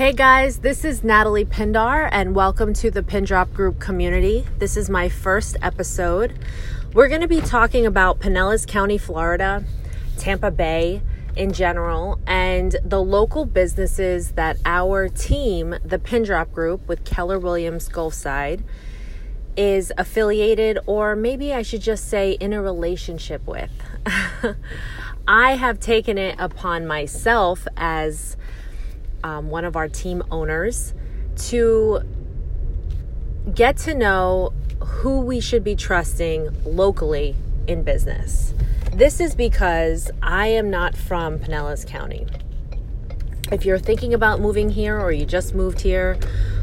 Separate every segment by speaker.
Speaker 1: Hey guys, this is Natalie Pindar, and welcome to the Pindrop Group community. This is my first episode. We're going to be talking about Pinellas County, Florida, Tampa Bay in general, and the local businesses that our team, the Pindrop Group with Keller Williams Gulfside, is affiliated, or maybe I should just say in a relationship with. I have taken it upon myself as um, one of our team owners to get to know who we should be trusting locally in business. This is because I am not from Pinellas County. If you're thinking about moving here, or you just moved here,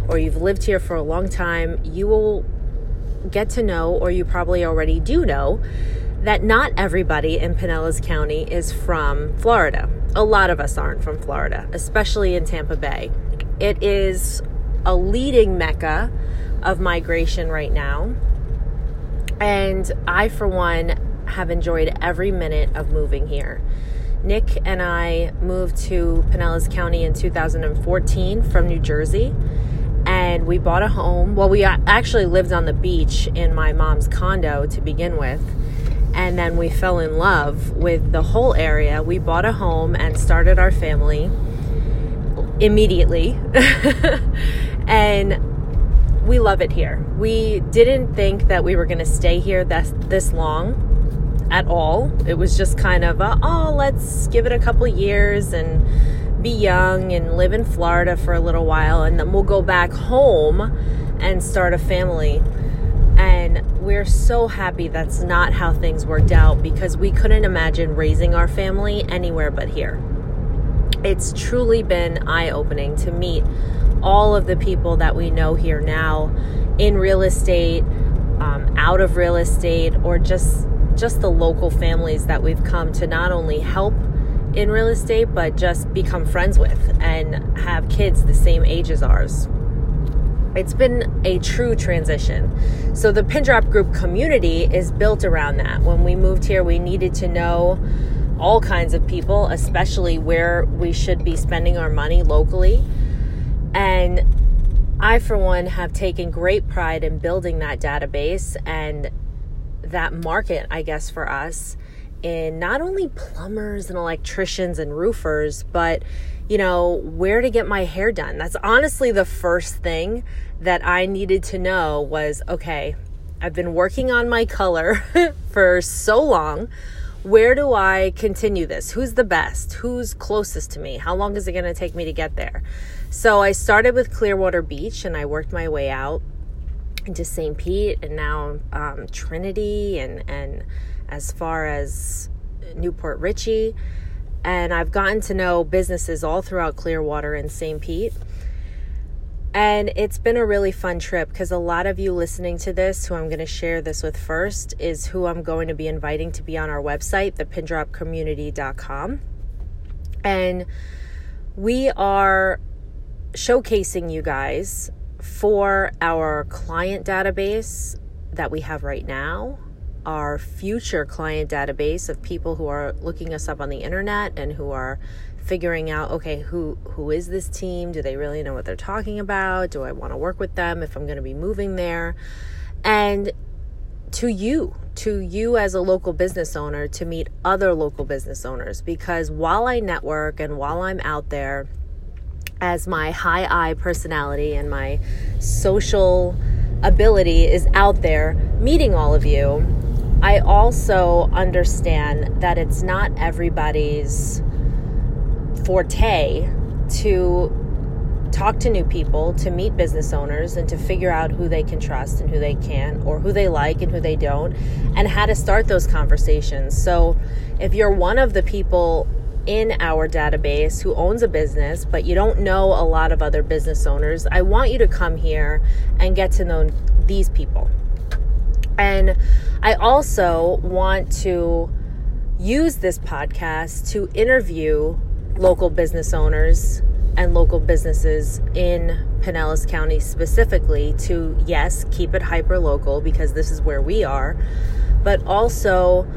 Speaker 1: or you've lived here for a long time, you will get to know, or you probably already do know, that not everybody in Pinellas County is from Florida. A lot of us aren't from Florida, especially in Tampa Bay. It is a leading mecca of migration right now. And I, for one, have enjoyed every minute of moving here. Nick and I moved to Pinellas County in 2014 from New Jersey and we bought a home. Well, we uh, actually lived on the beach in my mom's condo to begin with. And then we fell in love with the whole area. We bought a home and started our family immediately. and we love it here. We didn't think that we were going to stay here this, this long at all. It was just kind of, a, oh, let's give it a couple years and be young and live in Florida for a little while, and then we'll go back home and start a family. We're so happy that's not how things worked out because we couldn't imagine raising our family anywhere but here. It's truly been eye opening to meet all of the people that we know here now in real estate, um, out of real estate, or just just the local families that we've come to not only help in real estate, but just become friends with and have kids the same age as ours. It's been a true transition. So, the Pindrop Group community is built around that. When we moved here, we needed to know all kinds of people, especially where we should be spending our money locally. And I, for one, have taken great pride in building that database and that market, I guess, for us in not only plumbers and electricians and roofers, but you know, where to get my hair done. That's honestly the first thing that I needed to know was okay, I've been working on my color for so long. Where do I continue this? Who's the best? Who's closest to me? How long is it going to take me to get there? So I started with Clearwater Beach and I worked my way out into St. Pete and now um, Trinity and and as far as New Port Richey. And I've gotten to know businesses all throughout Clearwater and St. Pete. And it's been a really fun trip because a lot of you listening to this, who I'm going to share this with first, is who I'm going to be inviting to be on our website, thepindropcommunity.com. And we are showcasing you guys for our client database that we have right now our future client database of people who are looking us up on the internet and who are figuring out okay who who is this team? Do they really know what they're talking about? Do i want to work with them if i'm going to be moving there? And to you to you as a local business owner to meet other local business owners because while i network and while i'm out there as my high I personality and my social ability is out there meeting all of you I also understand that it's not everybody's forte to talk to new people, to meet business owners, and to figure out who they can trust and who they can, or who they like and who they don't, and how to start those conversations. So, if you're one of the people in our database who owns a business, but you don't know a lot of other business owners, I want you to come here and get to know these people. And I also want to use this podcast to interview local business owners and local businesses in Pinellas County specifically to, yes, keep it hyper local because this is where we are, but also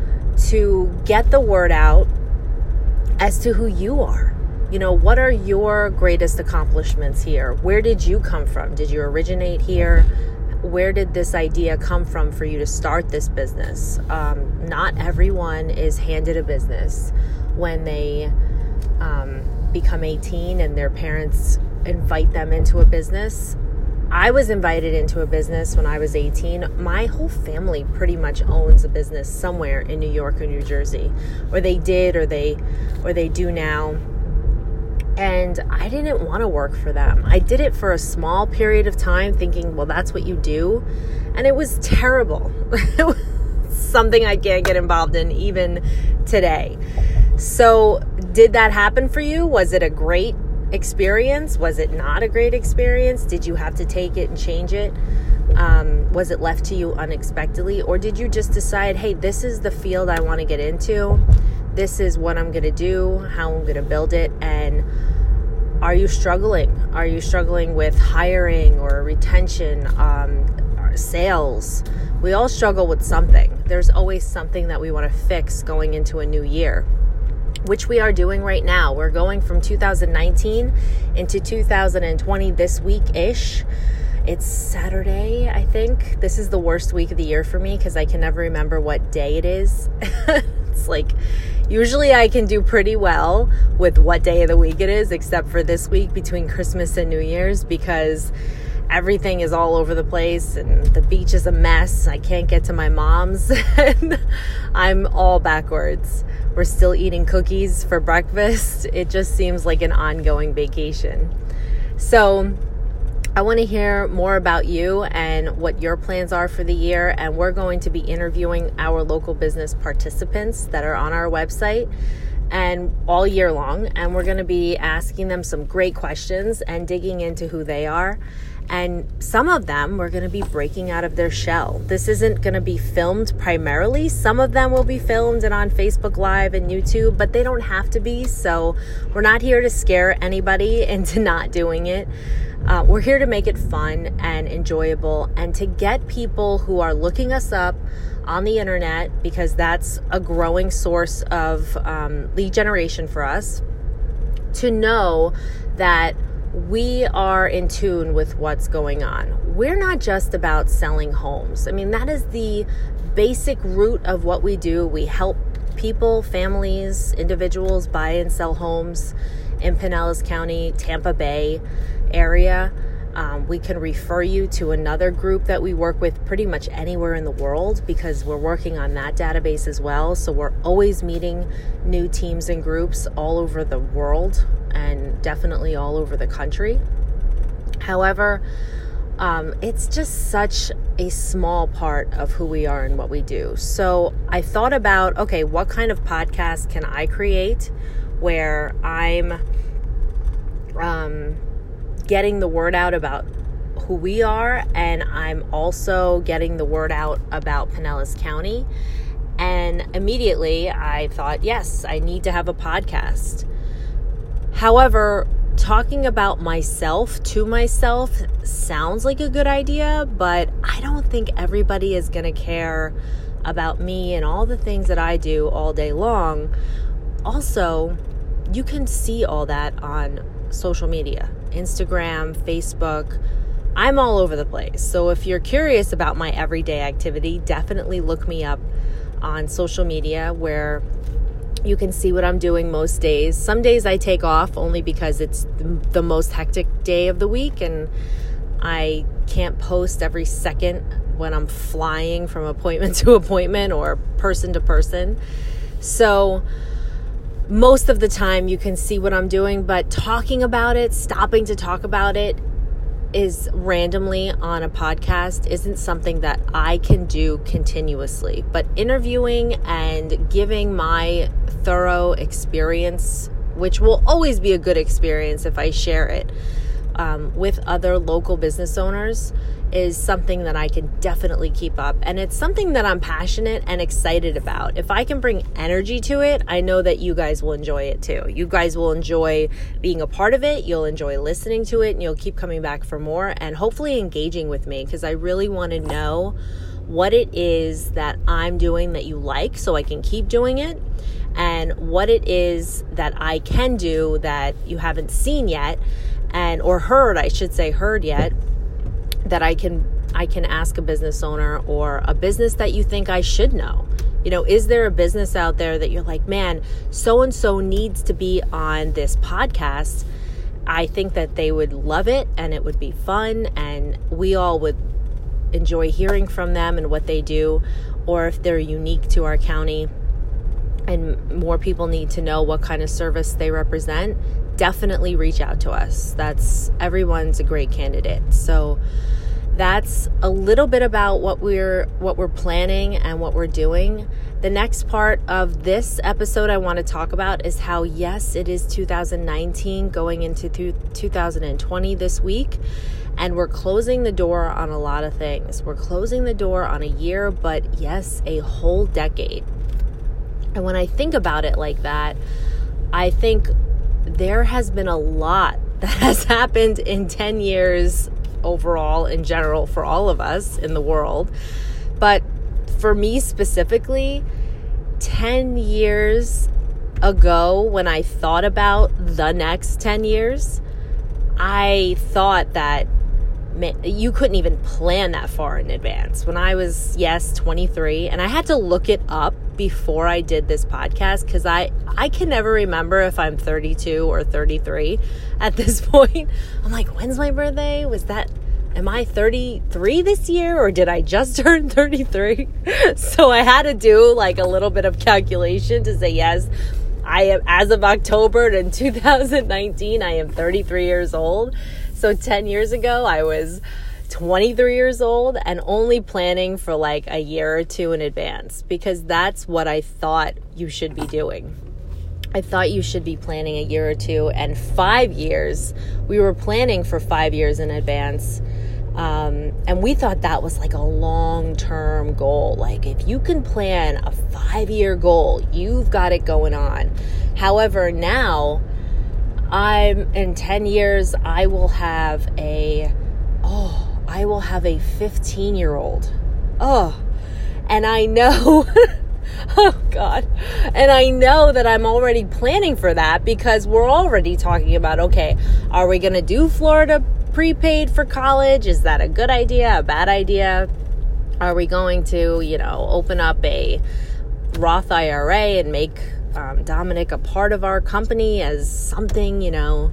Speaker 1: to get the word out as to who you are. you know, what are your greatest accomplishments here? Where did you come from? Did you originate here? Where did this idea come from for you to start this business? Um, not everyone is handed a business when they um, become 18 and their parents invite them into a business. I was invited into a business when I was 18. My whole family pretty much owns a business somewhere in New York or New Jersey, or they did, or they, or they do now and I didn't want to work for them. I did it for a small period of time thinking, well, that's what you do. And it was terrible. something I can't get involved in even today. So, did that happen for you? Was it a great experience? Was it not a great experience? Did you have to take it and change it? Um, was it left to you unexpectedly? Or did you just decide, hey, this is the field I want to get into? This is what I'm going to do, how I'm going to build it, and are you struggling? Are you struggling with hiring or retention, um, or sales? We all struggle with something. There's always something that we want to fix going into a new year, which we are doing right now. We're going from 2019 into 2020 this week ish. It's Saturday, I think. This is the worst week of the year for me because I can never remember what day it is. it's like Usually I can do pretty well with what day of the week it is, except for this week between Christmas and New Year's because everything is all over the place and the beach is a mess. I can't get to my mom's and I'm all backwards. We're still eating cookies for breakfast. It just seems like an ongoing vacation. So, I want to hear more about you and what your plans are for the year. And we're going to be interviewing our local business participants that are on our website and all year long. And we're going to be asking them some great questions and digging into who they are. And some of them we're going to be breaking out of their shell. This isn't going to be filmed primarily. Some of them will be filmed and on Facebook Live and YouTube, but they don't have to be. So we're not here to scare anybody into not doing it. Uh, we're here to make it fun and enjoyable and to get people who are looking us up on the internet because that's a growing source of um, lead generation for us to know that we are in tune with what's going on. We're not just about selling homes. I mean, that is the basic root of what we do. We help people, families, individuals buy and sell homes in Pinellas County, Tampa Bay area. Um, we can refer you to another group that we work with pretty much anywhere in the world because we're working on that database as well. So we're always meeting new teams and groups all over the world and definitely all over the country. However, um, it's just such a small part of who we are and what we do. So I thought about okay, what kind of podcast can I create where I'm um, getting the word out about who we are, and I'm also getting the word out about Pinellas County. And immediately I thought, yes, I need to have a podcast. However, talking about myself to myself sounds like a good idea, but I don't think everybody is going to care about me and all the things that I do all day long. Also, you can see all that on social media Instagram, Facebook. I'm all over the place. So if you're curious about my everyday activity, definitely look me up on social media where you can see what I'm doing most days. Some days I take off only because it's the most hectic day of the week and I can't post every second when I'm flying from appointment to appointment or person to person. So, most of the time you can see what I'm doing, but talking about it, stopping to talk about it is randomly on a podcast isn't something that I can do continuously. But interviewing and giving my thorough experience, which will always be a good experience if I share it um, with other local business owners, is something that I can definitely keep up. And it's something that I'm passionate and excited about. If I can bring energy to it, I know that you guys will enjoy it too. You guys will enjoy being a part of it. You'll enjoy listening to it and you'll keep coming back for more and hopefully engaging with me because I really want to know what it is that I'm doing that you like so I can keep doing it and what it is that I can do that you haven't seen yet and or heard, I should say heard yet that I can I can ask a business owner or a business that you think I should know. You know, is there a business out there that you're like, man, so and so needs to be on this podcast? I think that they would love it and it would be fun and we all would enjoy hearing from them and what they do, or if they're unique to our county and more people need to know what kind of service they represent, definitely reach out to us. That's everyone's a great candidate. So that's a little bit about what we're what we're planning and what we're doing. The next part of this episode I want to talk about is how yes, it is 2019 going into 2020 this week and we're closing the door on a lot of things. We're closing the door on a year, but yes, a whole decade. And when I think about it like that, I think there has been a lot that has happened in 10 years overall in general for all of us in the world. But for me specifically, 10 years ago, when I thought about the next 10 years, I thought that you couldn't even plan that far in advance. When I was, yes, 23, and I had to look it up before I did this podcast because I, I can never remember if I'm 32 or 33 at this point. I'm like, when's my birthday? Was that, am I 33 this year or did I just turn 33? so I had to do like a little bit of calculation to say, yes, I am, as of October in 2019, I am 33 years old. So 10 years ago, I was 23 years old and only planning for like a year or two in advance because that's what I thought you should be doing. I thought you should be planning a year or two and five years. We were planning for five years in advance. Um, and we thought that was like a long term goal. Like, if you can plan a five year goal, you've got it going on. However, now I'm in 10 years, I will have a, oh, I will have a 15 year old. Oh, and I know, oh God, and I know that I'm already planning for that because we're already talking about okay, are we going to do Florida prepaid for college? Is that a good idea, a bad idea? Are we going to, you know, open up a Roth IRA and make um, Dominic a part of our company as something, you know,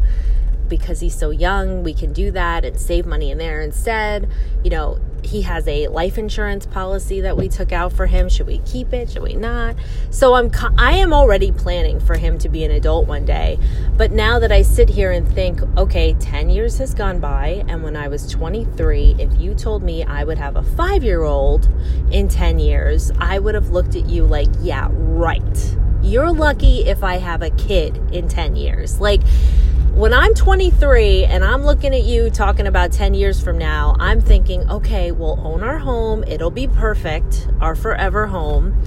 Speaker 1: because he's so young, we can do that and save money in there instead. You know, he has a life insurance policy that we took out for him. Should we keep it? Should we not? So I'm I am already planning for him to be an adult one day. But now that I sit here and think, okay, 10 years has gone by and when I was 23, if you told me I would have a 5-year-old in 10 years, I would have looked at you like, yeah, right you're lucky if I have a kid in 10 years. Like, when I'm 23 and I'm looking at you talking about 10 years from now, I'm thinking, okay, we'll own our home. It'll be perfect, our forever home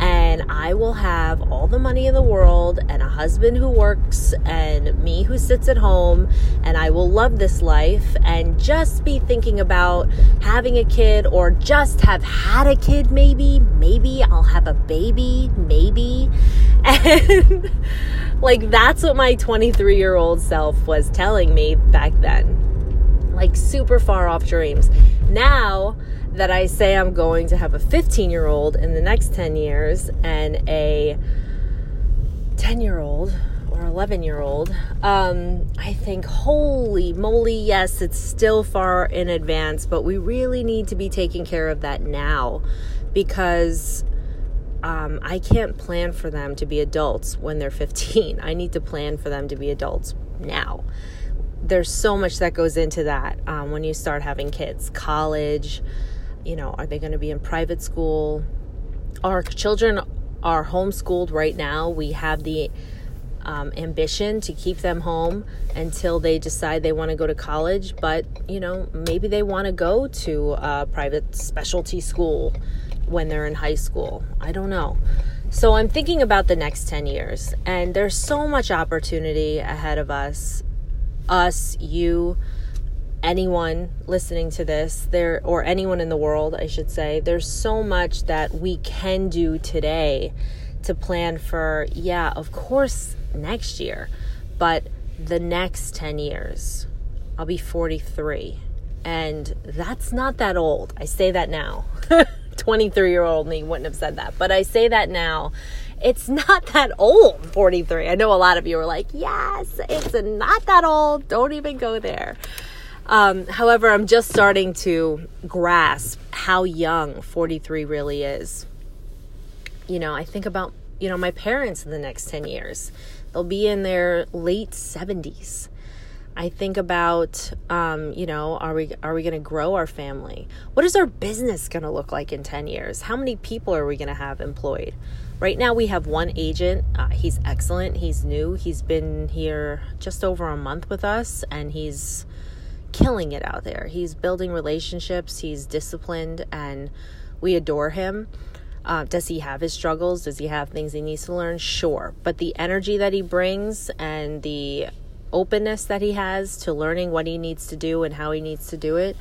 Speaker 1: and I will have all the money in the world and a husband who works and me who sits at home and I will love this life and just be thinking about having a kid or just have had a kid maybe. Maybe I'll have a baby. Maybe. And like that's what my 23 year old self was telling me back then. Like super far off dreams. Now that I say I'm going to have a 15 year old in the next 10 years and a 10 year old or 11 year old, um, I think, holy moly, yes, it's still far in advance, but we really need to be taking care of that now because um, I can't plan for them to be adults when they're 15. I need to plan for them to be adults now. There's so much that goes into that um, when you start having kids, college, you know, are they going to be in private school? Our children are homeschooled right now. We have the um, ambition to keep them home until they decide they want to go to college, but you know, maybe they want to go to a private specialty school when they're in high school. I don't know. So I'm thinking about the next 10 years, and there's so much opportunity ahead of us. Us, you, anyone listening to this there or anyone in the world I should say there's so much that we can do today to plan for, yeah, of course, next year, but the next 10 years. I'll be 43. And that's not that old. I say that now. 23 year old me wouldn't have said that, but I say that now. It's not that old, 43. I know a lot of you are like, yes, it's not that old. Don't even go there. Um, however, I'm just starting to grasp how young 43 really is. You know, I think about, you know, my parents in the next 10 years. They'll be in their late 70s. I think about, um, you know, are we are we going to grow our family? What is our business going to look like in ten years? How many people are we going to have employed? Right now, we have one agent. Uh, he's excellent. He's new. He's been here just over a month with us, and he's killing it out there. He's building relationships. He's disciplined, and we adore him. Uh, does he have his struggles? Does he have things he needs to learn? Sure. But the energy that he brings and the openness that he has to learning what he needs to do and how he needs to do it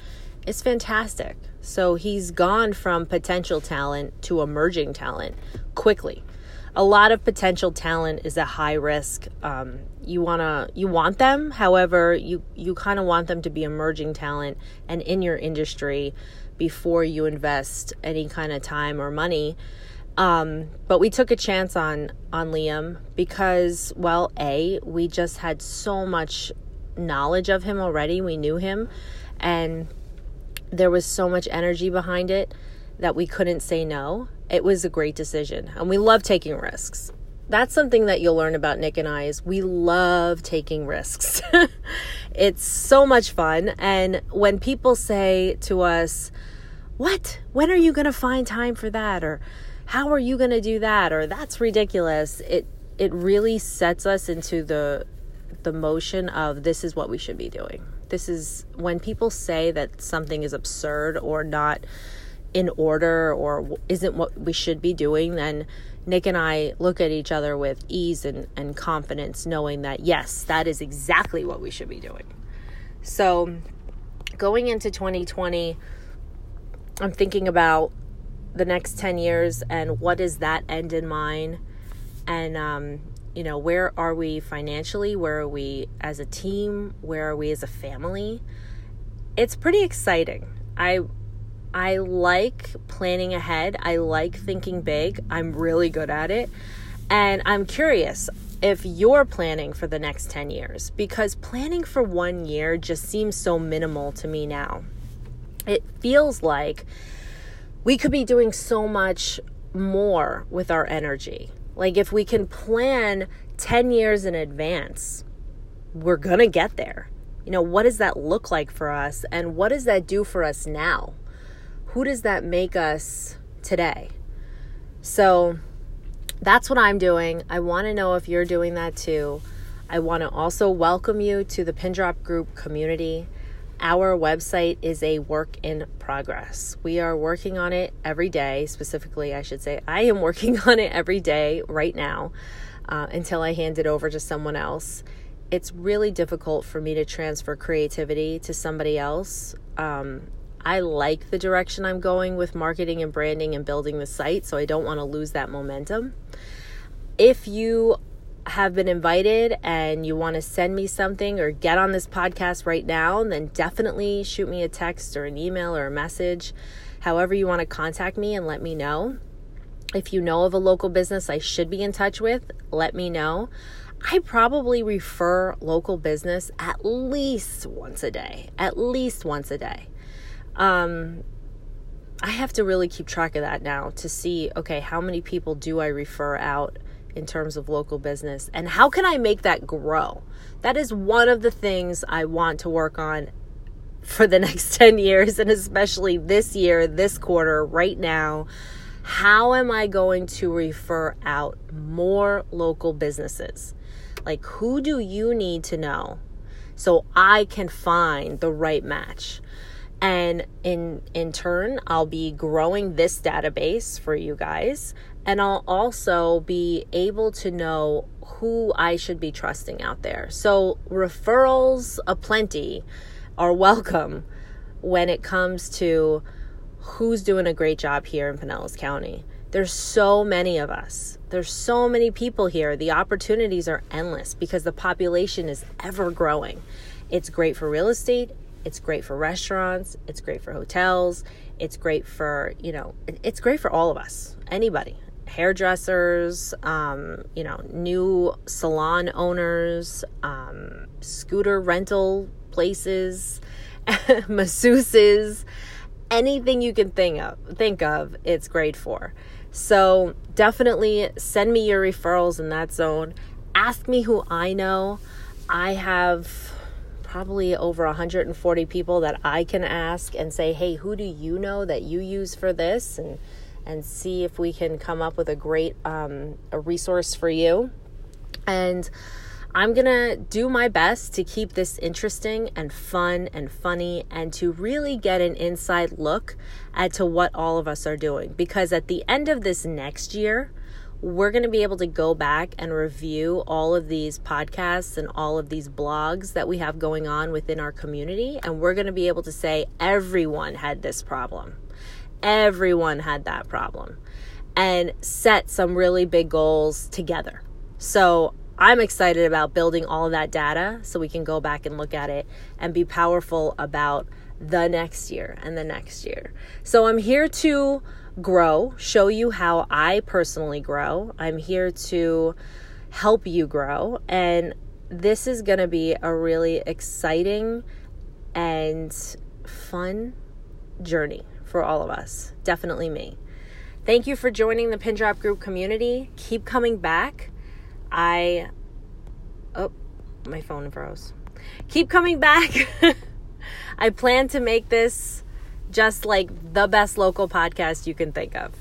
Speaker 1: is fantastic. So he's gone from potential talent to emerging talent quickly. A lot of potential talent is a high risk. Um, you wanna you want them, however, you you kind of want them to be emerging talent and in your industry before you invest any kind of time or money um, but we took a chance on on Liam because, well, a we just had so much knowledge of him already. We knew him, and there was so much energy behind it that we couldn't say no. It was a great decision, and we love taking risks. That's something that you'll learn about Nick and I is we love taking risks. it's so much fun, and when people say to us, "What? When are you going to find time for that?" or how are you going to do that or that's ridiculous it it really sets us into the the motion of this is what we should be doing this is when people say that something is absurd or not in order or isn't what we should be doing then nick and i look at each other with ease and, and confidence knowing that yes that is exactly what we should be doing. So going into 2020 i'm thinking about the next 10 years and what is that end in mind? And um, you know where are we financially? Where are we as a team? Where are we as a family? It's pretty exciting. I i like planning ahead i like thinking big i'm really good at it and i'm curious if you're planning for the next 10 years because planning for one year just seems so minimal to me now it feels like we could be doing so much more with our energy. Like if we can plan 10 years in advance, we're going to get there. You know, what does that look like for us and what does that do for us now? Who does that make us today? So that's what I'm doing. I want to know if you're doing that too. I want to also welcome you to the Pindrop Group community. Our website is a work in progress. We are working on it every day, specifically, I should say. I am working on it every day right now uh, until I hand it over to someone else. It's really difficult for me to transfer creativity to somebody else. Um, I like the direction I'm going with marketing and branding and building the site, so I don't want to lose that momentum. If you have been invited and you want to send me something or get on this podcast right now, then definitely shoot me a text or an email or a message. However, you want to contact me and let me know. If you know of a local business I should be in touch with, let me know. I probably refer local business at least once a day, at least once a day. Um, I have to really keep track of that now to see okay, how many people do I refer out in terms of local business and how can I make that grow? That is one of the things I want to work on for the next 10 years and especially this year, this quarter, right now. How am I going to refer out more local businesses? Like, who do you need to know so I can find the right match? And in in turn I'll be growing this database for you guys and I'll also be able to know who I should be trusting out there. So, referrals aplenty are welcome when it comes to who's doing a great job here in Pinellas County. There's so many of us. There's so many people here. The opportunities are endless because the population is ever growing. It's great for real estate, it's great for restaurants, it's great for hotels, it's great for, you know, it's great for all of us, anybody. Hairdressers, um, you know, new salon owners, um, scooter rental places, masseuses, anything you can think of, think of, it's great for. So definitely send me your referrals in that zone. Ask me who I know. I have probably over 140 people that I can ask and say, "Hey, who do you know that you use for this?" and and see if we can come up with a great um, a resource for you. And I'm going to do my best to keep this interesting and fun and funny and to really get an inside look at to what all of us are doing because at the end of this next year, we're going to be able to go back and review all of these podcasts and all of these blogs that we have going on within our community and we're going to be able to say everyone had this problem. Everyone had that problem and set some really big goals together. So I'm excited about building all of that data so we can go back and look at it and be powerful about the next year and the next year. So I'm here to grow, show you how I personally grow. I'm here to help you grow. And this is going to be a really exciting and fun journey for all of us. Definitely me. Thank you for joining the Pindrop Group community. Keep coming back. I. Oh, my phone froze. Keep coming back. I plan to make this just like the best local podcast you can think of.